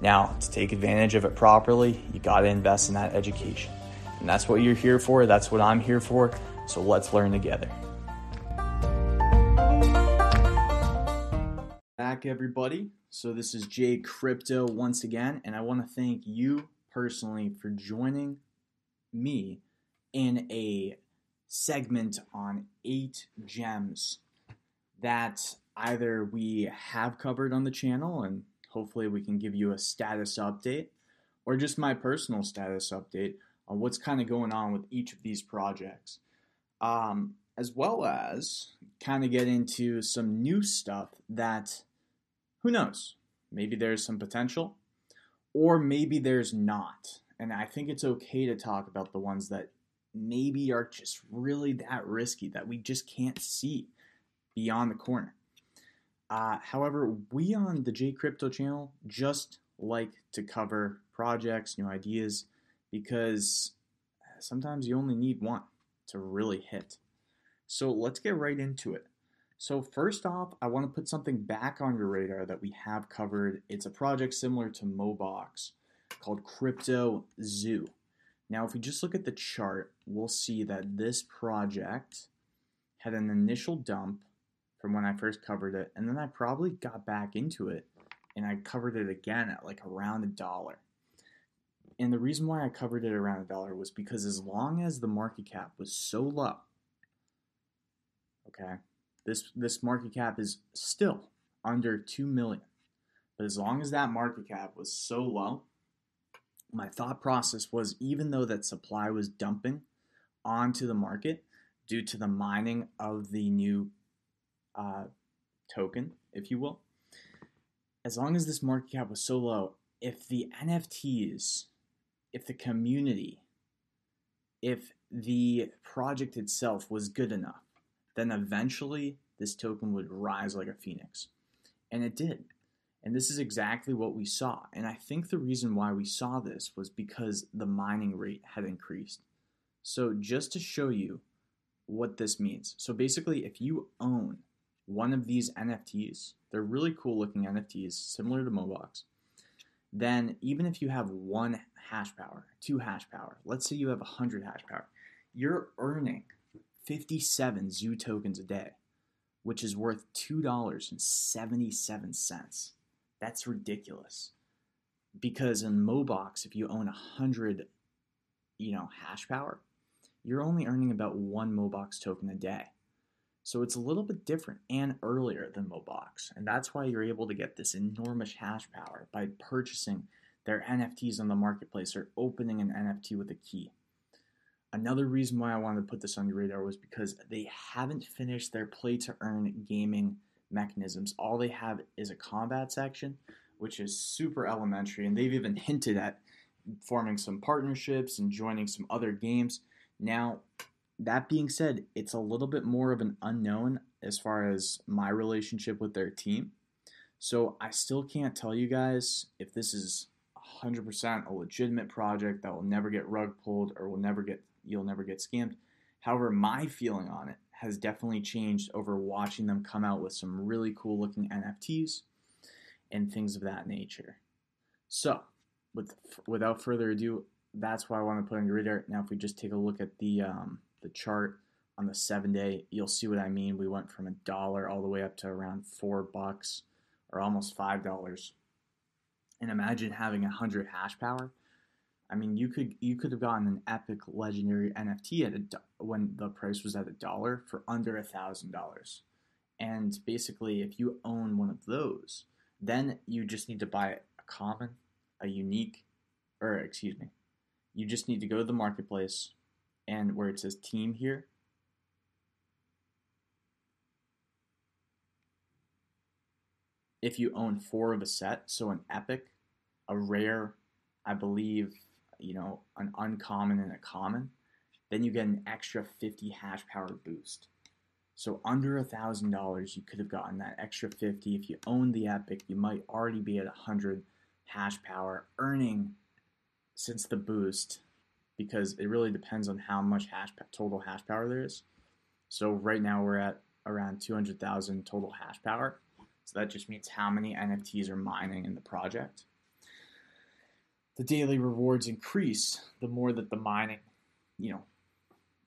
Now, to take advantage of it properly, you got to invest in that education. And that's what you're here for. That's what I'm here for. So let's learn together. Back, everybody. So, this is Jay Crypto once again, and I want to thank you personally for joining me in a segment on eight gems that either we have covered on the channel and hopefully we can give you a status update or just my personal status update on what's kind of going on with each of these projects. Um, as well as kind of get into some new stuff that who knows, maybe there's some potential or maybe there's not. And I think it's okay to talk about the ones that maybe are just really that risky that we just can't see beyond the corner. Uh, however, we on the J Crypto channel just like to cover projects, new ideas, because sometimes you only need one to really hit. So let's get right into it. So, first off, I want to put something back on your radar that we have covered. It's a project similar to Mobox called Crypto Zoo. Now, if we just look at the chart, we'll see that this project had an initial dump from when I first covered it, and then I probably got back into it and I covered it again at like around a dollar. And the reason why I covered it around a dollar was because as long as the market cap was so low, okay, this this market cap is still under 2 million. But as long as that market cap was so low, my thought process was even though that supply was dumping onto the market due to the mining of the new uh, token, if you will, as long as this market cap was so low, if the NFTs, if the community, if the project itself was good enough, then eventually this token would rise like a phoenix. And it did. And this is exactly what we saw. And I think the reason why we saw this was because the mining rate had increased. So, just to show you what this means. So, basically, if you own one of these NFTs, they're really cool looking NFTs, similar to Mobox, then even if you have one hash power, two hash power, let's say you have 100 hash power, you're earning 57 Zoo tokens a day, which is worth $2.77. That's ridiculous. Because in Mobox, if you own 100, you know, hash power, you're only earning about one Mobox token a day. So it's a little bit different and earlier than Mobox. And that's why you're able to get this enormous hash power by purchasing their NFTs on the marketplace or opening an NFT with a key. Another reason why I wanted to put this on your radar was because they haven't finished their play to earn gaming mechanisms. All they have is a combat section, which is super elementary, and they've even hinted at forming some partnerships and joining some other games. Now, that being said, it's a little bit more of an unknown as far as my relationship with their team. So I still can't tell you guys if this is 100% a legitimate project that will never get rug pulled or will never get you'll never get scammed. However, my feeling on it has definitely changed over watching them come out with some really cool looking NFTs and things of that nature. So, with without further ado, that's why I want to put on your radar. Now, if we just take a look at the um, the chart on the seven day, you'll see what I mean. We went from a dollar all the way up to around four bucks or almost five dollars. And imagine having a hundred hash power. I mean, you could you could have gotten an epic legendary NFT at a when the price was at a dollar for under a thousand dollars. And basically, if you own one of those, then you just need to buy a common, a unique, or excuse me, you just need to go to the marketplace, and where it says team here, if you own four of a set, so an epic, a rare, I believe, you know, an uncommon and a common, then you get an extra 50 hash power boost. So under a thousand dollars, you could have gotten that extra 50. If you owned the Epic, you might already be at 100 hash power, earning since the boost, because it really depends on how much hash total hash power there is. So right now we're at around 200,000 total hash power. So that just means how many NFTs are mining in the project. The daily rewards increase the more that the mining, you know,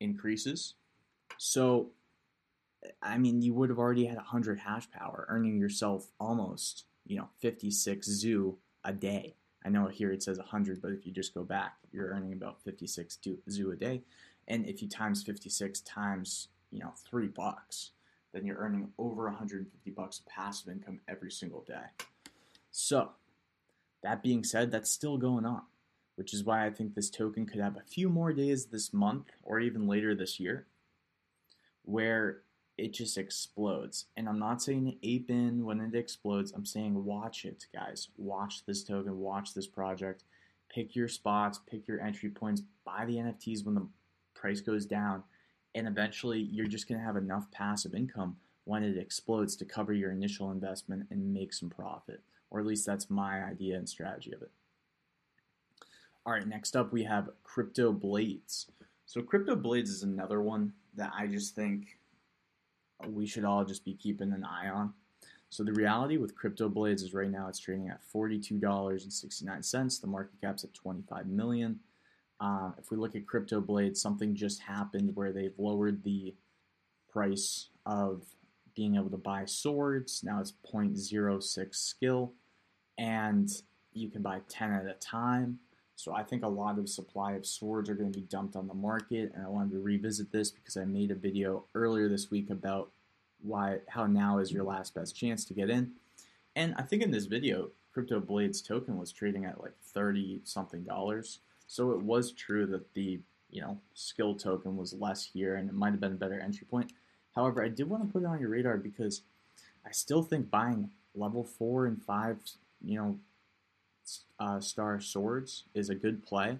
increases. So, I mean, you would have already had 100 hash power, earning yourself almost, you know, 56 zoo a day. I know here it says 100, but if you just go back, you're earning about 56 zoo a day. And if you times 56 times, you know, three bucks, then you're earning over 150 bucks of passive income every single day. So, that being said, that's still going on, which is why I think this token could have a few more days this month or even later this year where it just explodes. And I'm not saying ape in when it explodes, I'm saying watch it, guys. Watch this token, watch this project, pick your spots, pick your entry points, buy the NFTs when the price goes down and eventually you're just going to have enough passive income when it explodes to cover your initial investment and make some profit. Or at least that's my idea and strategy of it. All right, next up we have Crypto Blades. So, Crypto Blades is another one that I just think we should all just be keeping an eye on. So, the reality with Crypto Blades is right now it's trading at $42.69. The market cap's at 25 million. Uh, if we look at Crypto Blade, something just happened where they've lowered the price of being able to buy swords. Now it's 0.06 skill, and you can buy 10 at a time. So I think a lot of supply of swords are going to be dumped on the market, and I wanted to revisit this because I made a video earlier this week about why how now is your last best chance to get in. And I think in this video, Crypto Blades token was trading at like 30 something dollars. So it was true that the you know skill token was less here, and it might have been a better entry point. However, I did want to put it on your radar because I still think buying level four and five, you know, uh, star swords is a good play.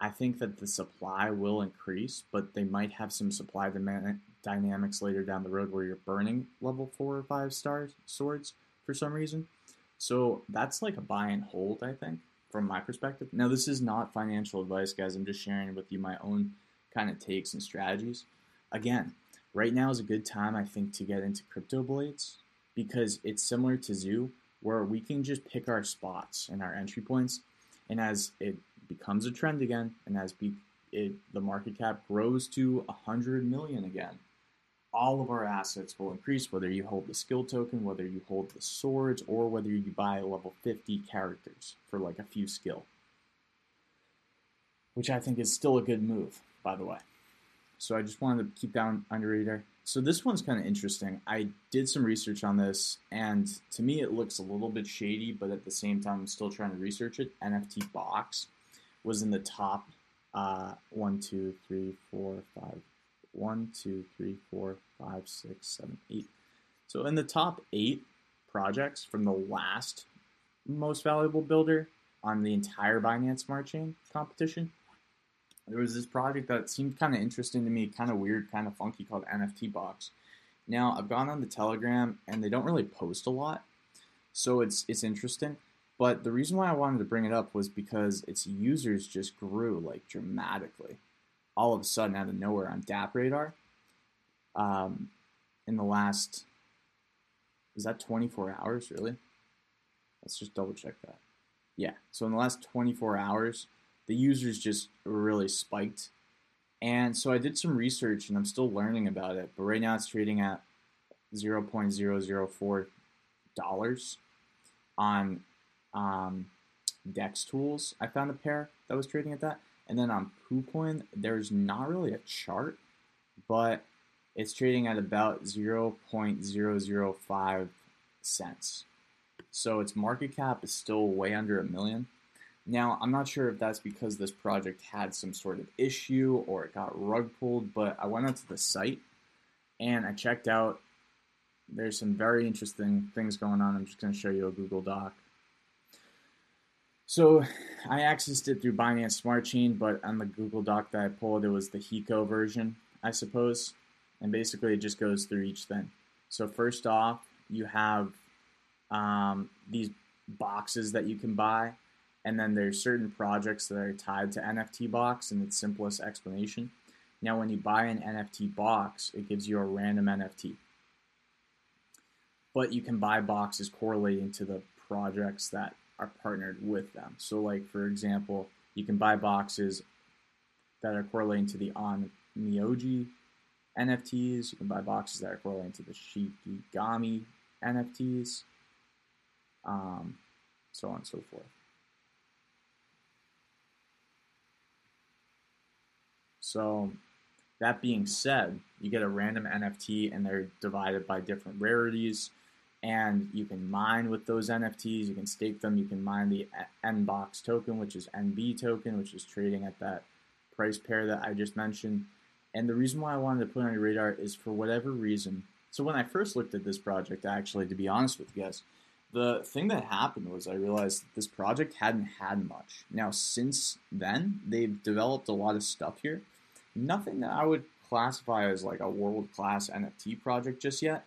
I think that the supply will increase, but they might have some supply demand dynamics later down the road where you're burning level four or five star swords for some reason. So that's like a buy and hold, I think from my perspective. Now, this is not financial advice, guys. I'm just sharing with you my own kind of takes and strategies. Again, right now is a good time, I think, to get into crypto blades because it's similar to Zoo, where we can just pick our spots and our entry points. And as it becomes a trend again, and as be, it, the market cap grows to 100 million again, all of our assets will increase, whether you hold the skill token, whether you hold the swords, or whether you buy level 50 characters for like a few skill. Which I think is still a good move, by the way. So I just wanted to keep that under radar. So this one's kind of interesting. I did some research on this, and to me it looks a little bit shady, but at the same time I'm still trying to research it. NFT Box was in the top uh, one, two, three, four, five, one, two, three, four, five, six, seven, eight. So in the top eight projects from the last most valuable builder on the entire Binance Smart Chain competition, there was this project that seemed kind of interesting to me, kind of weird, kind of funky, called NFT Box. Now I've gone on the Telegram and they don't really post a lot, so it's it's interesting. But the reason why I wanted to bring it up was because its users just grew like dramatically all of a sudden out of nowhere on DappRadar um, in the last is that 24 hours really let's just double check that yeah so in the last 24 hours the users just really spiked and so i did some research and i'm still learning about it but right now it's trading at 0.004 dollars on um, DEXTools i found a pair that was trading at that and then on PooCoin, there's not really a chart, but it's trading at about 0.005 cents. So its market cap is still way under a million. Now, I'm not sure if that's because this project had some sort of issue or it got rug pulled, but I went onto the site and I checked out. There's some very interesting things going on. I'm just going to show you a Google Doc. So I accessed it through Binance Smart Chain, but on the Google Doc that I pulled, it was the Heco version, I suppose. And basically, it just goes through each thing. So first off, you have um, these boxes that you can buy, and then there's certain projects that are tied to NFT box in its simplest explanation. Now, when you buy an NFT box, it gives you a random NFT. But you can buy boxes correlating to the projects that are partnered with them. So, like for example, you can buy boxes that are correlating to the on Myoji NFTs. You can buy boxes that are correlating to the Shikigami NFTs, um, so on and so forth. So, that being said, you get a random NFT and they're divided by different rarities and you can mine with those NFTs. You can stake them. You can mine the NBox token, which is NB token, which is trading at that price pair that I just mentioned. And the reason why I wanted to put on your radar is for whatever reason. So when I first looked at this project, actually, to be honest with you guys, the thing that happened was I realized this project hadn't had much. Now, since then, they've developed a lot of stuff here. Nothing that I would classify as like a world class NFT project just yet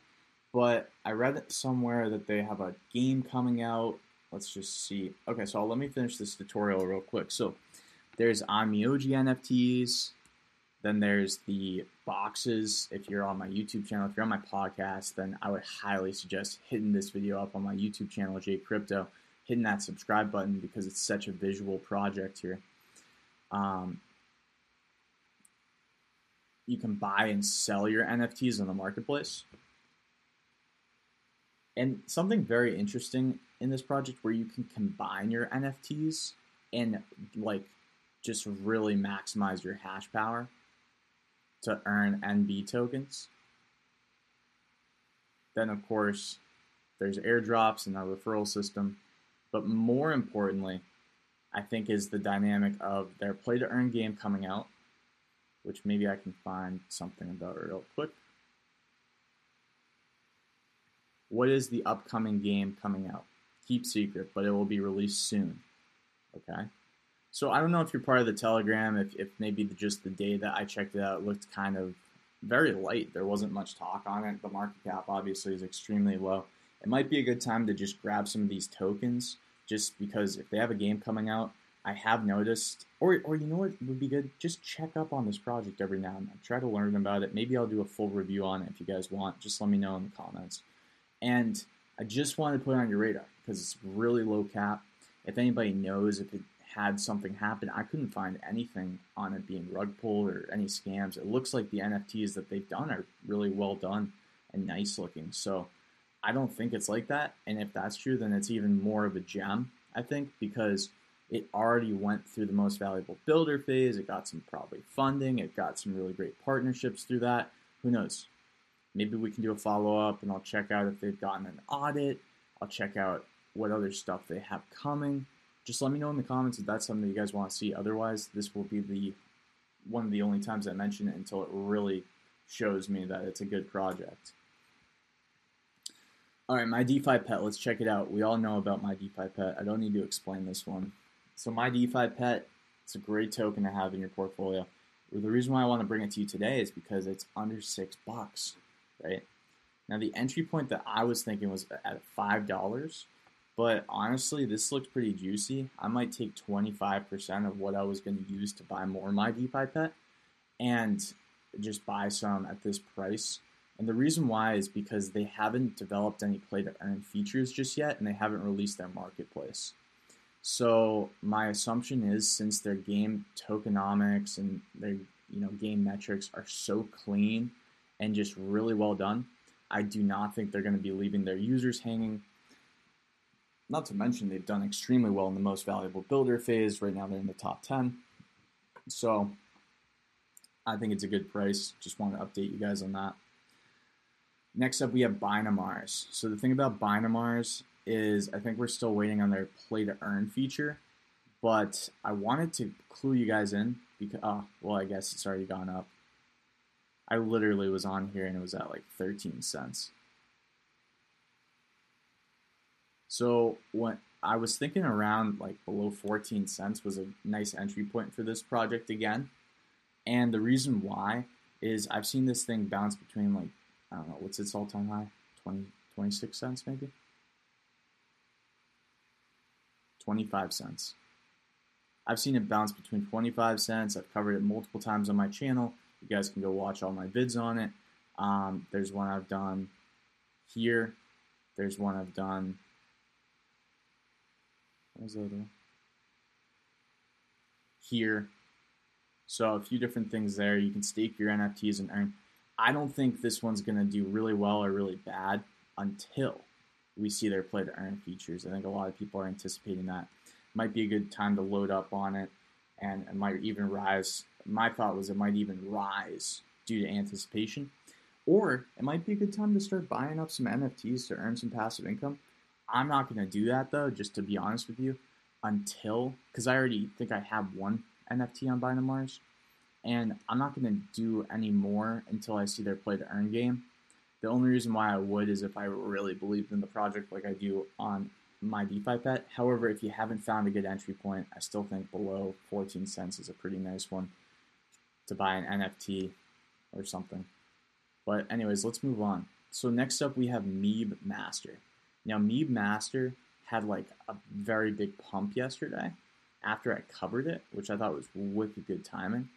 but I read somewhere that they have a game coming out. Let's just see. Okay, so let me finish this tutorial real quick. So there's Onmyoji NFTs. Then there's the boxes. If you're on my YouTube channel, if you're on my podcast, then I would highly suggest hitting this video up on my YouTube channel, J Crypto, hitting that subscribe button because it's such a visual project here. Um, you can buy and sell your NFTs on the marketplace. And something very interesting in this project where you can combine your NFTs and like just really maximize your hash power to earn NB tokens. Then, of course, there's airdrops and a referral system. But more importantly, I think is the dynamic of their play to earn game coming out, which maybe I can find something about real quick. What is the upcoming game coming out? Keep secret, but it will be released soon. Okay. So I don't know if you're part of the Telegram, if, if maybe the, just the day that I checked it out looked kind of very light. There wasn't much talk on it. The market cap obviously is extremely low. It might be a good time to just grab some of these tokens, just because if they have a game coming out, I have noticed, or, or you know what would be good? Just check up on this project every now and then. Try to learn about it. Maybe I'll do a full review on it if you guys want. Just let me know in the comments. And I just wanted to put it on your radar because it's really low cap. If anybody knows if it had something happen, I couldn't find anything on it being rug pulled or any scams. It looks like the NFTs that they've done are really well done and nice looking. So I don't think it's like that. And if that's true, then it's even more of a gem, I think, because it already went through the most valuable builder phase. It got some probably funding. It got some really great partnerships through that. Who knows? Maybe we can do a follow up and I'll check out if they've gotten an audit. I'll check out what other stuff they have coming. Just let me know in the comments if that's something you guys want to see. Otherwise, this will be the one of the only times I mention it until it really shows me that it's a good project. All right, my DeFi pet, let's check it out. We all know about my DeFi pet. I don't need to explain this one. So my DeFi pet, it's a great token to have in your portfolio. The reason why I want to bring it to you today is because it's under six bucks right? Now the entry point that I was thinking was at five dollars, but honestly, this looks pretty juicy. I might take twenty five percent of what I was going to use to buy more my DeFi pet, and just buy some at this price. And the reason why is because they haven't developed any play to earn features just yet, and they haven't released their marketplace. So my assumption is since their game tokenomics and their you know game metrics are so clean and just really well done. I do not think they're going to be leaving their users hanging. Not to mention, they've done extremely well in the most valuable builder phase. Right now, they're in the top 10. So, I think it's a good price. Just want to update you guys on that. Next up, we have Binamars. So, the thing about Binamars is I think we're still waiting on their play to earn feature. But I wanted to clue you guys in because, oh, well, I guess it's already gone up. I literally was on here and it was at like 13 cents. So when I was thinking around like below 14 cents was a nice entry point for this project again. And the reason why is I've seen this thing bounce between like, I don't know, what's its all time high? 20, 26 cents maybe? 25 cents. I've seen it bounce between 25 cents. I've covered it multiple times on my channel. You guys can go watch all my vids on it. Um, there's one I've done here. There's one I've done. What the other one? Here. So a few different things there. You can stake your NFTs and earn. I don't think this one's going to do really well or really bad until we see their play to earn features. I think a lot of people are anticipating that. Might be a good time to load up on it, and it might even rise. My thought was it might even rise due to anticipation, or it might be a good time to start buying up some NFTs to earn some passive income. I'm not going to do that though, just to be honest with you, until because I already think I have one NFT on Binamars, and I'm not going to do any more until I see their play to earn game the only reason why I would is if I really believed in the project like I do on my DeFi pet. However, if you haven't found a good entry point, I still think below 14 cents is a pretty nice one to buy an NFT or something. But anyways, let's move on. So next up we have MeebMaster. Now MeebMaster had like a very big pump yesterday after I covered it, which I thought was wicked good timing.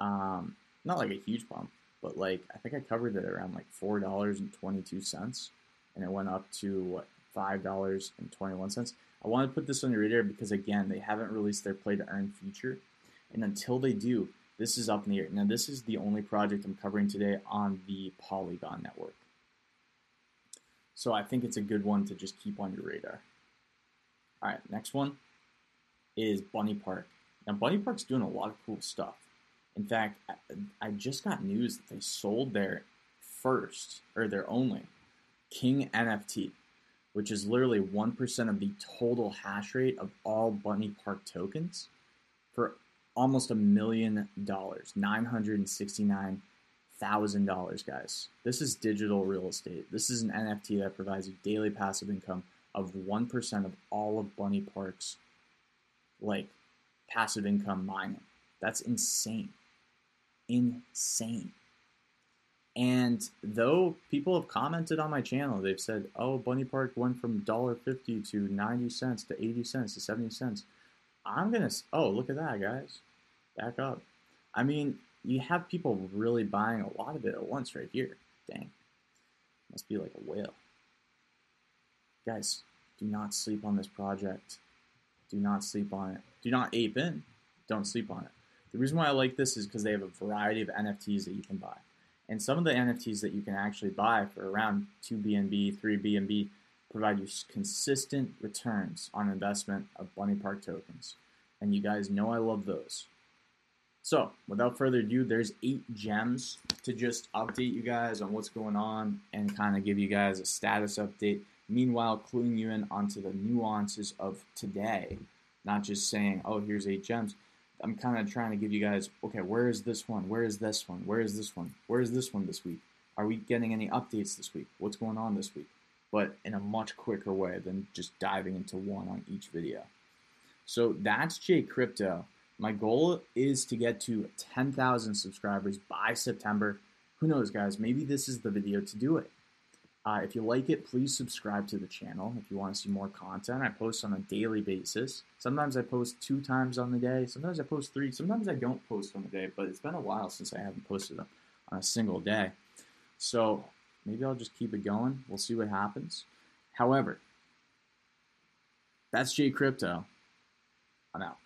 Um, not like a huge pump, but like I think I covered it around like four dollars and twenty two cents, and it went up to what five dollars and twenty one cents. I want to put this on your radar because again they haven't released their play to earn feature, and until they do, this is up in the air. Now this is the only project I'm covering today on the Polygon network, so I think it's a good one to just keep on your radar. All right, next one is Bunny Park. Now Bunny Park's doing a lot of cool stuff. In fact, I just got news that they sold their first or their only King NFT, which is literally 1% of the total hash rate of all Bunny Park tokens for almost a million dollars, $969,000, guys. This is digital real estate. This is an NFT that provides you daily passive income of 1% of all of Bunny Park's like passive income mining. That's insane insane. And though people have commented on my channel, they've said, "Oh, Bunny Park went from $1.50 to 90 cents to 80 cents to 70 cents." I'm going to Oh, look at that, guys. Back up. I mean, you have people really buying a lot of it at once right here. Dang. Must be like a whale. Guys, do not sleep on this project. Do not sleep on it. Do not ape in. Don't sleep on it. The reason why I like this is because they have a variety of NFTs that you can buy. And some of the NFTs that you can actually buy for around 2 BNB, 3 BNB provide you consistent returns on investment of Bunny Park tokens. And you guys know I love those. So, without further ado, there's eight gems to just update you guys on what's going on and kind of give you guys a status update. Meanwhile, cluing you in onto the nuances of today, not just saying, oh, here's eight gems. I'm kind of trying to give you guys, okay, where is this one? Where is this one? Where is this one? Where is this one this week? Are we getting any updates this week? What's going on this week? But in a much quicker way than just diving into one on each video. So that's J Crypto. My goal is to get to 10,000 subscribers by September. Who knows, guys? Maybe this is the video to do it. Uh, if you like it, please subscribe to the channel if you want to see more content. I post on a daily basis. Sometimes I post two times on the day. Sometimes I post three. Sometimes I don't post on the day, but it's been a while since I haven't posted on a single day. So maybe I'll just keep it going. We'll see what happens. However, that's J Crypto. I'm out.